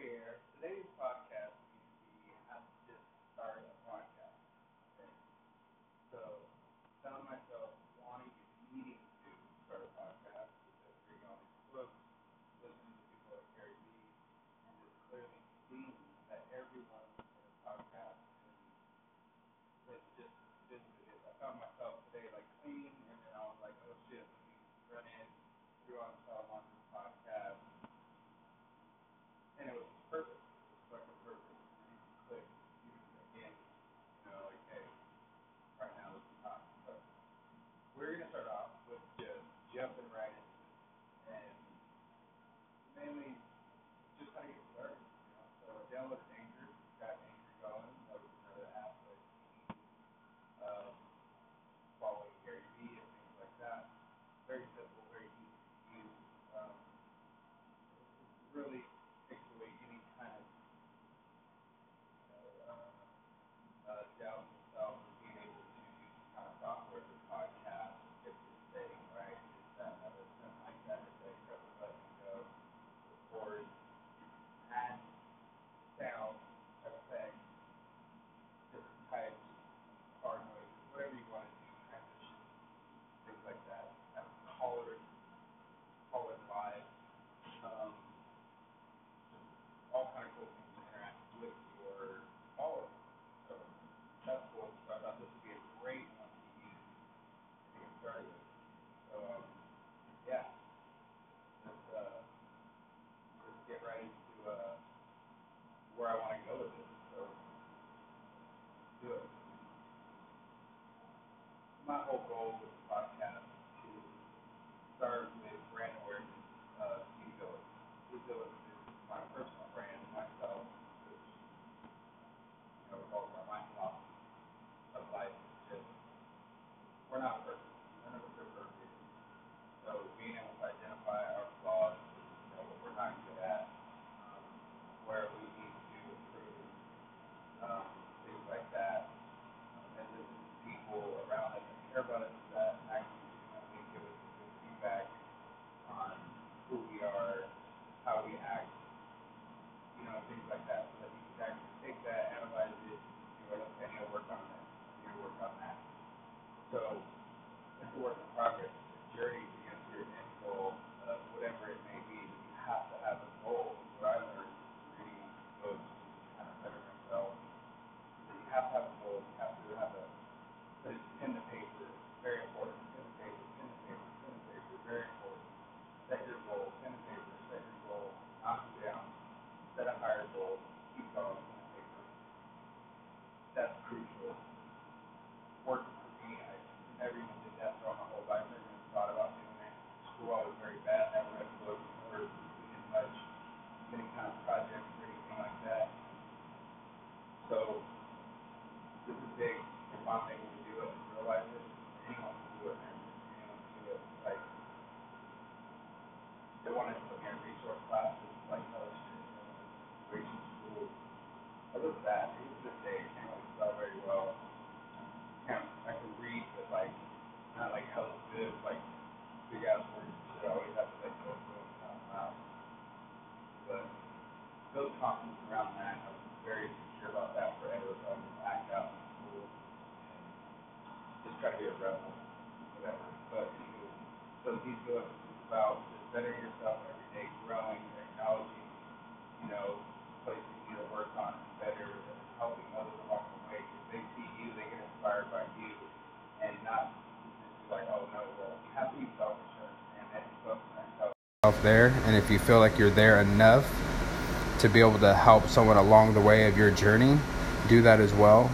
year, ladies policy. work in progress. topic. about just bettering yourself every day, growing, acknowledging, you know, places you need to work on better, helping others along the way. If they see you, they get inspired by you, and not just like, oh no, well, have to be selfish there and if you feel like you're there enough to be able to help someone along the way of your journey do that as well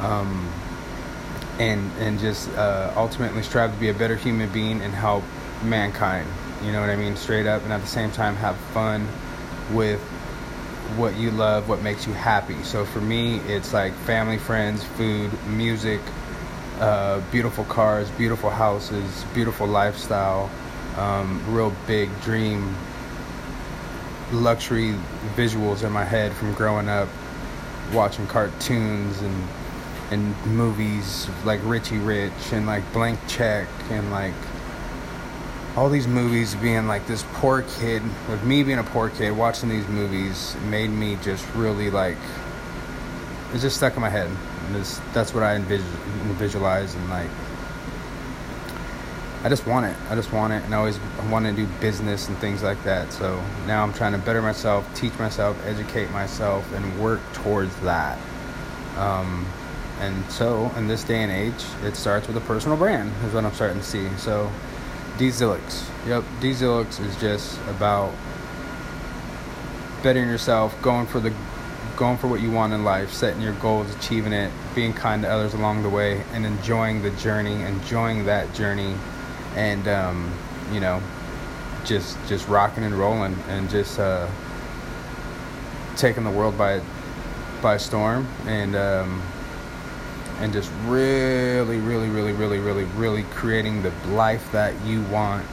um, and and just uh, ultimately strive to be a better human being and help mankind. You know what I mean? Straight up, and at the same time, have fun with what you love, what makes you happy. So for me, it's like family, friends, food, music, uh, beautiful cars, beautiful houses, beautiful lifestyle, um, real big dream, luxury visuals in my head from growing up, watching cartoons and and movies like Richie Rich and like Blank Check and like all these movies being like this poor kid with me being a poor kid watching these movies made me just really like it's just stuck in my head. And that's what I envis- visualize and like I just want it. I just want it and I always want to do business and things like that. So now I'm trying to better myself teach myself educate myself and work towards that. Um, and so, in this day and age, it starts with a personal brand, is what I'm starting to see. So, Dzillix. Yep, Dzillix is just about bettering yourself, going for the going for what you want in life, setting your goals, achieving it, being kind to others along the way, and enjoying the journey, enjoying that journey, and um, you know, just just rocking and rolling, and just uh, taking the world by by storm, and um, and just really, really, really, really, really, really creating the life that you want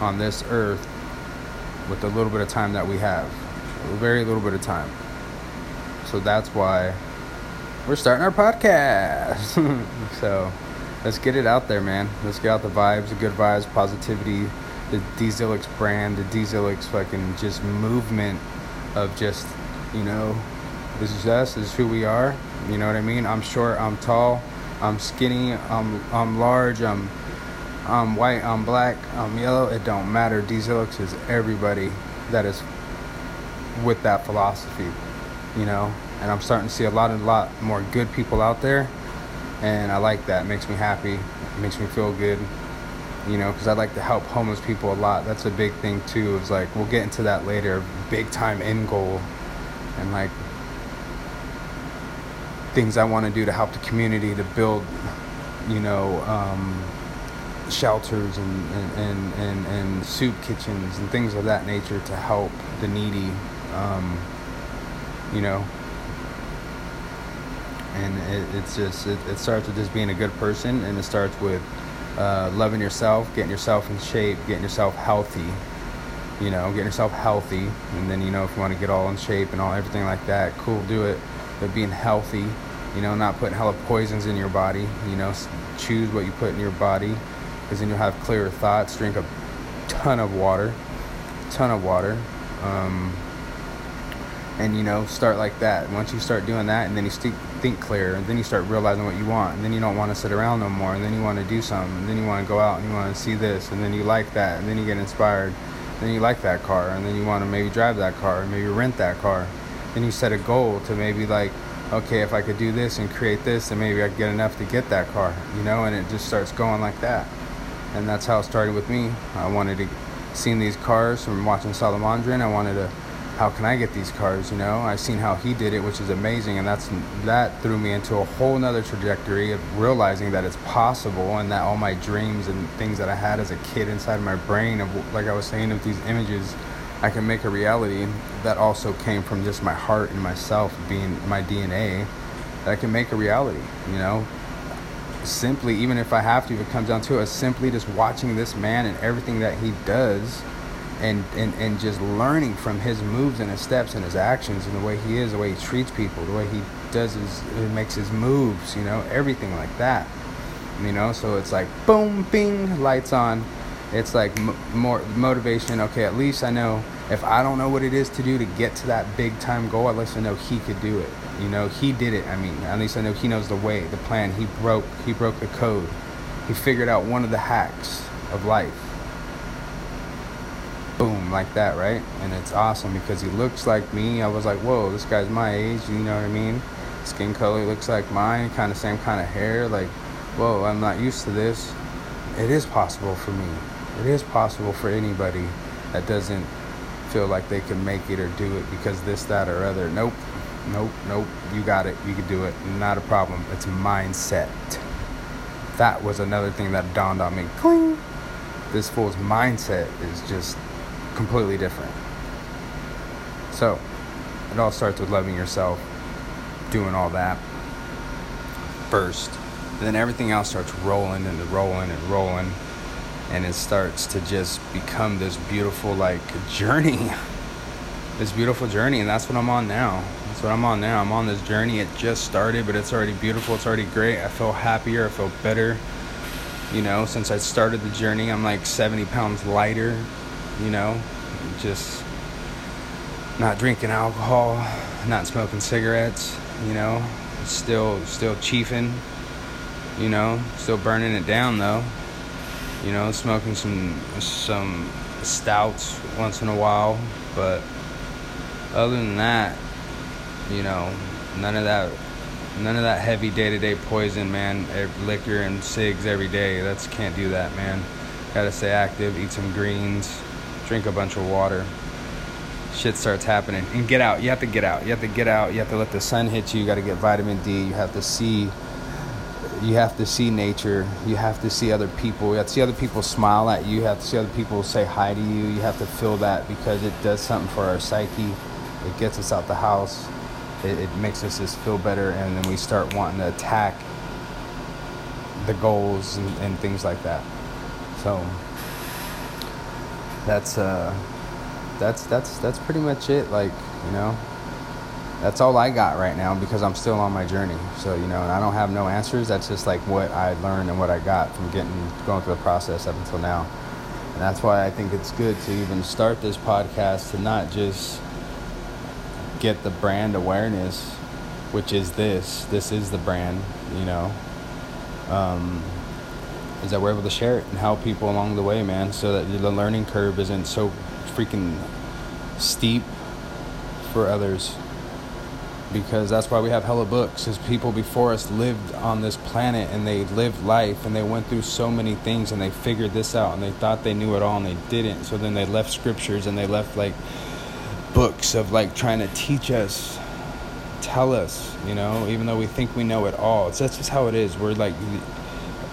on this earth with the little bit of time that we have. A very little bit of time. So that's why we're starting our podcast. so let's get it out there, man. Let's get out the vibes, the good vibes, positivity, the Dzillix brand, the Dzillix fucking just movement of just, you know, this is us, this is who we are. You know what I mean? I'm short, I'm tall, I'm skinny, I'm I'm large, I'm I'm white, I'm black, I'm yellow. It don't matter. Dzillix is everybody that is with that philosophy, you know. And I'm starting to see a lot, a lot more good people out there, and I like that. It makes me happy. It makes me feel good, you know, because I like to help homeless people a lot. That's a big thing too. Is like we'll get into that later. Big time end goal, and like things I want to do to help the community to build, you know, um, shelters and, and, and, and, soup kitchens and things of that nature to help the needy, um, you know. And it, it's just, it, it, starts with just being a good person and it starts with uh, loving yourself, getting yourself in shape, getting yourself healthy, you know, getting yourself healthy. And then, you know, if you want to get all in shape and all everything like that, cool, do it but being healthy, you know, not putting hella poisons in your body, you know, choose what you put in your body because then you'll have clearer thoughts. Drink a ton of water, ton of water. Um, and you know, start like that. Once you start doing that, and then you st- think clear, and then you start realizing what you want, and then you don't want to sit around no more, and then you want to do something, and then you want to go out and you want to see this, and then you like that, and then you get inspired, then you like that car, and then you want to maybe drive that car, maybe rent that car then you set a goal to maybe like okay if i could do this and create this then maybe i could get enough to get that car you know and it just starts going like that. And that's how it started with me. I wanted to see these cars from watching Salomondrin i wanted to how can i get these cars you know? I seen how he did it which is amazing and that's that threw me into a whole nother trajectory of realizing that it's possible and that all my dreams and things that i had as a kid inside my brain of like i was saying of these images I can make a reality that also came from just my heart and myself being my DNA that I can make a reality, you know. Simply, even if I have to, if it comes down to it, simply just watching this man and everything that he does and, and, and just learning from his moves and his steps and his actions and the way he is, the way he treats people, the way he does his, he makes his moves, you know, everything like that. You know, so it's like boom, bing, lights on it's like m- more motivation. Okay, at least I know if I don't know what it is to do to get to that big time goal, at least I know he could do it. You know, he did it. I mean, at least I know he knows the way, the plan. He broke, he broke the code. He figured out one of the hacks of life. Boom, like that, right? And it's awesome because he looks like me. I was like, whoa, this guy's my age. You know what I mean? Skin color looks like mine, kind of same kind of hair. Like, whoa, I'm not used to this. It is possible for me it is possible for anybody that doesn't feel like they can make it or do it because this, that, or other. Nope, nope, nope. You got it. You can do it. Not a problem. It's mindset. That was another thing that dawned on me. Cling. This fool's mindset is just completely different. So, it all starts with loving yourself, doing all that first. Then everything else starts rolling and rolling and rolling and it starts to just become this beautiful like journey this beautiful journey and that's what i'm on now that's what i'm on now i'm on this journey it just started but it's already beautiful it's already great i feel happier i feel better You know, since I started the journey, I'm like 70 pounds lighter. You know, just not drinking alcohol, not smoking cigarettes. You know, still still chiefing. You know, still burning it down though. You know, smoking some some stouts once in a while, but other than that, you know, none of that none of that heavy day-to-day poison, man. Liquor and cigs every day. That's can't do that, man. Got to stay active, eat some greens, drink a bunch of water. Shit starts happening. And get out. You have to get out. You have to get out. You have to let the sun hit you. You got to get vitamin D. You have to see you have to see nature. You have to see other people. You have to see other people smile at you. You have to see other people say hi to you. You have to feel that because it does something for our psyche. It gets us out the house. It, it makes us just feel better, and then we start wanting to attack the goals and, and things like that. So that's uh, that's that's that's pretty much it. Like you know, that's all I got right now because I'm still on my journey. So, you know, and I don't have no answers. That's just like what I learned and what I got from getting going through the process up until now. And that's why I think it's good to even start this podcast to not just get the brand awareness, which is this. This is the brand, you know. Um, is that we're able to share it and help people along the way, man, so that the learning curve isn't so freaking steep for others because that's why we have hella books is people before us lived on this planet and they lived life and they went through so many things and they figured this out and they thought they knew it all and they didn't. So then they left scriptures and they left like books of like trying to teach us tell us you know even though we think we know it all. It's that's just how it is. We're like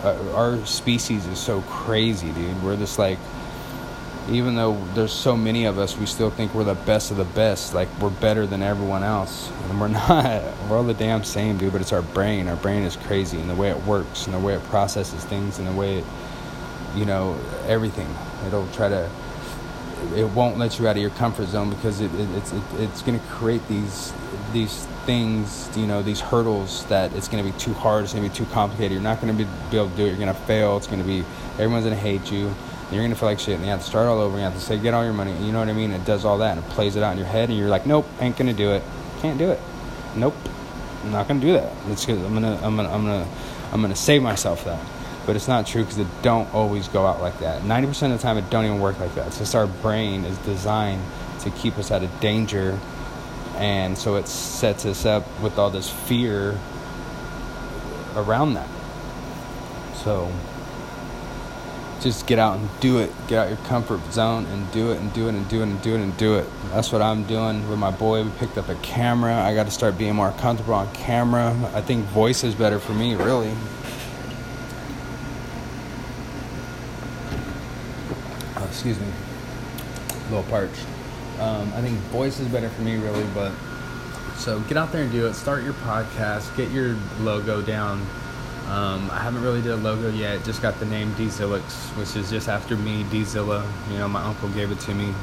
uh, our species is so crazy dude. We're just like even though there's so many of us, we still think we're the best of the best. Like we're better than everyone else, and we're not. We're all the damn same, dude. But it's our brain. Our brain is crazy, and the way it works, and the way it processes things, and the way it, you know, everything. It'll try to. It won't let you out of your comfort zone because it, it it's it, it's going to create these these things, you know, these hurdles that it's going to be too hard. It's going to be too complicated. You're not going to be, be able to do it. You're going to fail. It's going to be everyone's going to hate you you're gonna feel like shit, and you have to start all over. And You have to say, get all your money. You know what I mean? It does all that, and it plays it out in your head, and you're like, nope, ain't gonna do it. Can't do it. Nope, I'm not gonna do that. It's cause I'm gonna, I'm gonna, I'm gonna, I'm gonna save myself that. But it's not true because it don't always go out like that. 90% of the time, it don't even work like that. It's just our brain is designed to keep us out of danger, and so it sets us up with all this fear around that. So just get out and do it. Get out your comfort zone and do it and do it and do it and do it and do it. That's what I'm doing with my boy. We picked up a camera. I got to start being more comfortable on camera. I think voice is better for me, really. Oh, excuse me. A little parched. Um, I think voice is better for me, really, but so get out there and do it. Start your podcast. Get your logo down um, I haven't really did a logo yet. Just got the name Dzillix, which is just after me, Dzilla. You know, my uncle gave it to me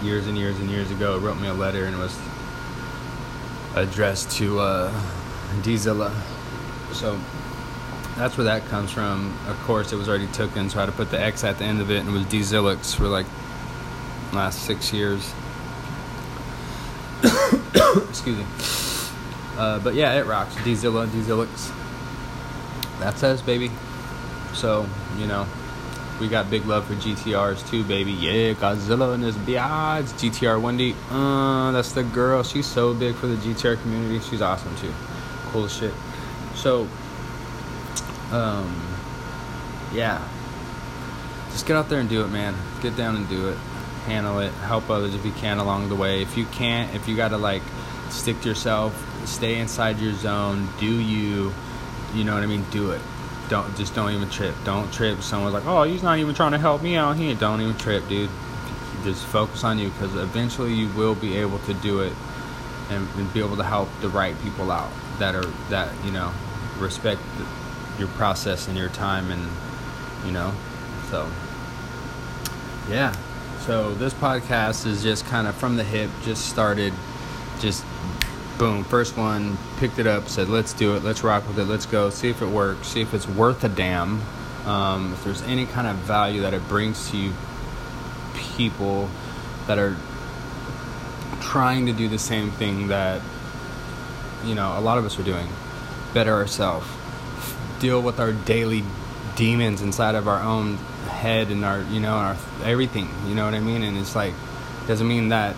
years and years and years ago. Wrote me a letter and it was addressed to uh, Dzilla. So that's where that comes from. Of course, it was already taken, so I had to put the X at the end of it, and it was Dzillix for like last six years. Excuse me. Uh, but yeah, it rocks. Dzilla, Dzillix that's us, baby. So, you know, we got big love for GTRs too, baby. Yeah, Godzilla and his biatch. GTR Wendy. Uh, that's the girl. She's so big for the GTR community. She's awesome too. Cool shit. So, um, yeah. Just get out there and do it, man. Get down and do it. Handle it. Help others if you can along the way. If you can't, if you gotta like stick to yourself, stay inside your zone, do you you know what I mean? Do it. Don't just don't even trip. Don't trip. Someone's like, oh, he's not even trying to help me out here. Don't even trip, dude. Just focus on you because eventually you will be able to do it and, and, be able to help the right people out that are that you know respect your process and your time and you know so yeah so this podcast is just kind of from the hip just started just boom, first one, picked it up, said, let's do it, let's rock with it, let's go, see if it works, see if it's worth a damn. um, if there's any kind of value that it brings to you, people that are trying to do the same thing that you know a lot of us are doing, better ourselves, deal with our daily demons inside of our own head and our you know our everything. You know what I mean? And it's like doesn't mean that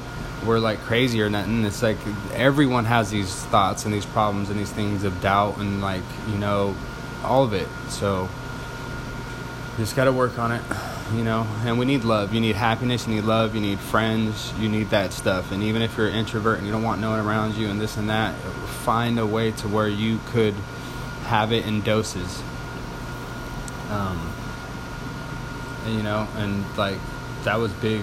we're like crazy or nothing. It's like everyone has these thoughts and these problems and these things of doubt and like you know all of it. So just got to work on it, you know. And we need love. You need happiness. You need love. You need friends. You need that stuff. And even if you're an introvert and you don't want no one around you and this and that, find a way to where you could have it in doses. Um, and, you know, and like that was big.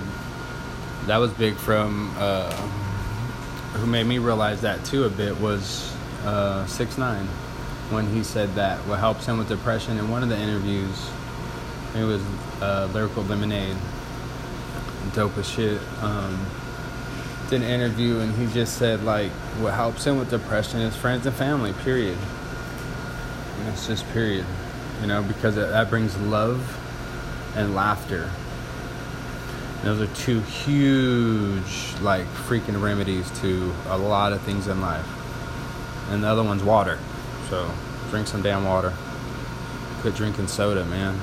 That was big from uh, who made me realize that too a bit was uh, six nine when he said that what helps him with depression in one of the interviews it was uh, lyrical lemonade dope as shit um, did an interview and he just said like what helps him with depression is friends and family period. And it's just period you know because that brings love and laughter those are two huge like freaking remedies to a lot of things in life and the other one's water so drink some damn water. Quit drinking soda, man.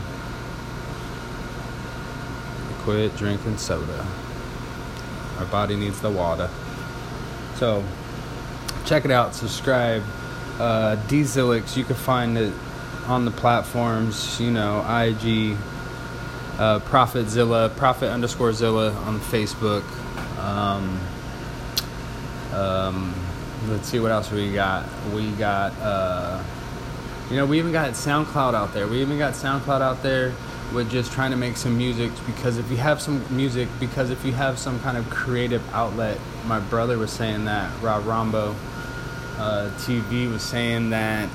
Quit drinking soda. Our body needs the water. So check it out. Subscribe. Uh, D-Zillix, you can find it on the platforms, you know, IG, uh, Profitzilla, Profit underscore Zilla on Facebook. Um, um, let's see what else we got. We got, uh, you know, we even got SoundCloud out there. We even got SoundCloud out there with just trying to make some music because if you have some music, because if you have some kind of creative outlet, my brother was saying that, Rob Rombo uh, TV was saying that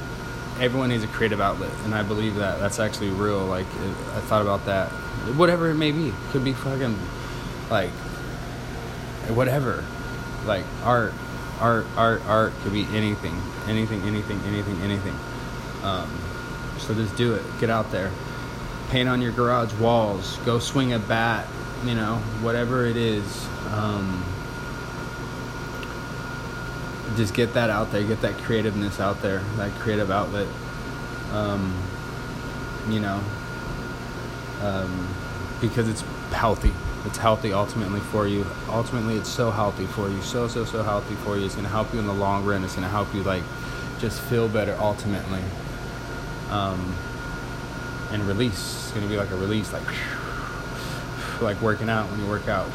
everyone needs a creative outlet, and I believe that. That's actually real. Like, it, I thought about that. Whatever it may be, could be fucking, like, whatever. Like, art, art, art, art could be anything, anything, anything, anything, anything. Um, so just do it. Get out there. Paint on your garage walls. Go swing a bat. You know, whatever it is. Um, just get that out there. Get that creativeness out there. That creative outlet. Um, you know, um, because it's healthy. It's healthy ultimately for you. Ultimately, it's so healthy for you. So, so, so healthy for you. It's going to help you in the long run. It's going to help you, like, just feel better ultimately. Um, and release. It's going to be like a release, like, like working out when you work out.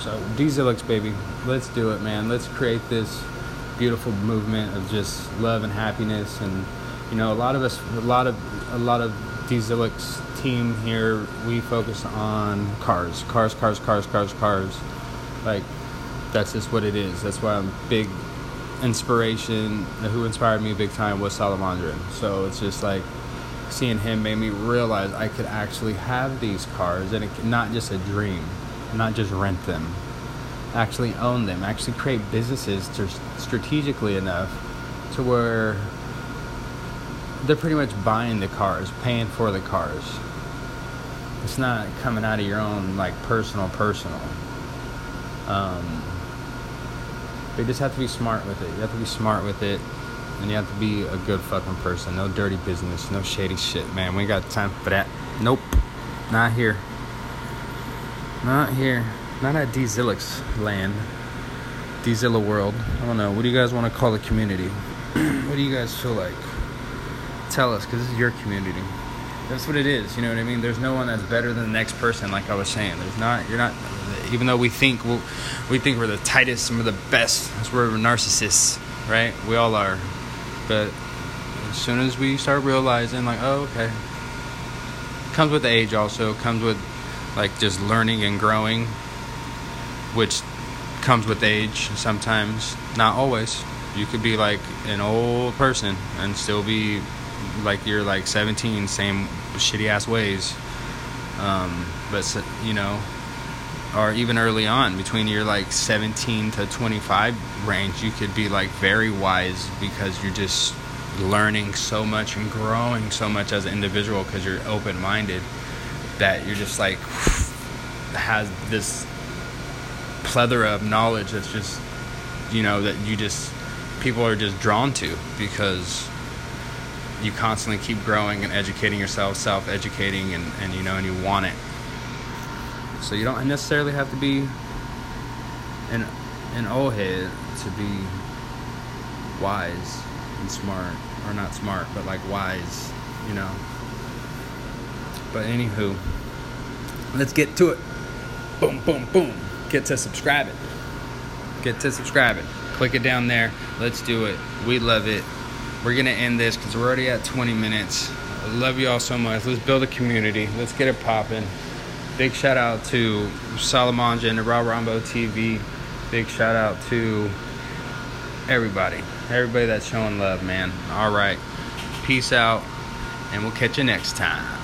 So, D-Zillix, baby. Let's do it, man. Let's create this beautiful movement of just love and happiness. And, you know, a lot of us, a lot of, a lot of D-Zillix team here, we focus on cars, cars, cars, cars, cars, cars. Like, that's just what it is. That's why I'm big inspiration. Who inspired me big time was Salomondrin. So it's just like seeing him made me realize I could actually have these cars and it, not just a dream, not just rent them, actually own them, actually create businesses to, strategically enough to where they're pretty much buying the cars, paying for the cars. It's not coming out of your own like personal personal. Um, but you just have to be smart with it. You have to be smart with it, and you have to be a good fucking person. No dirty business, no shady shit, man. We got time for that. Nope, not here. Not here. Not at D-Zillix land. D-Zilla world. I don't know. What do you guys want to call the community? what do you guys feel like? Tell us, because this is your community. That's what it is. You know what I mean? There's no one that's better than the next person. Like I was saying, there's not. You're not. Even though we think we we think we're the tightest and we're the best, that's where we're narcissists, right? We all are. But as soon as we start realizing, like, oh, okay, comes with age. Also comes with like just learning and growing, which comes with age sometimes. Not always. You could be like an old person and still be like you're like 17, same shitty ass ways. Um, but you know, or even early on, between your like 17 to 25 range, you could be like very wise because you're just learning so much and growing so much as an individual because you're open minded that you're just like has this plethora of knowledge that's just you know that you just people are just drawn to because you constantly keep growing and educating yourself self-educating and, and you know and you want it. So you don't necessarily have to be an an old head to be wise and smart or not smart but like wise you know. But anywho let's get to it. Boom boom boom get to subscribing get to subscribing click it down there. Let's do it. We love it. We're gonna end this because we're already at 20 minutes. I love you all so much. Let's build a community. Let's get it popping. Big shout out to Salamanja and the Raw Rambo TV big shout out to everybody. Everybody that's showing love man. All right. Peace out and we'll catch you next time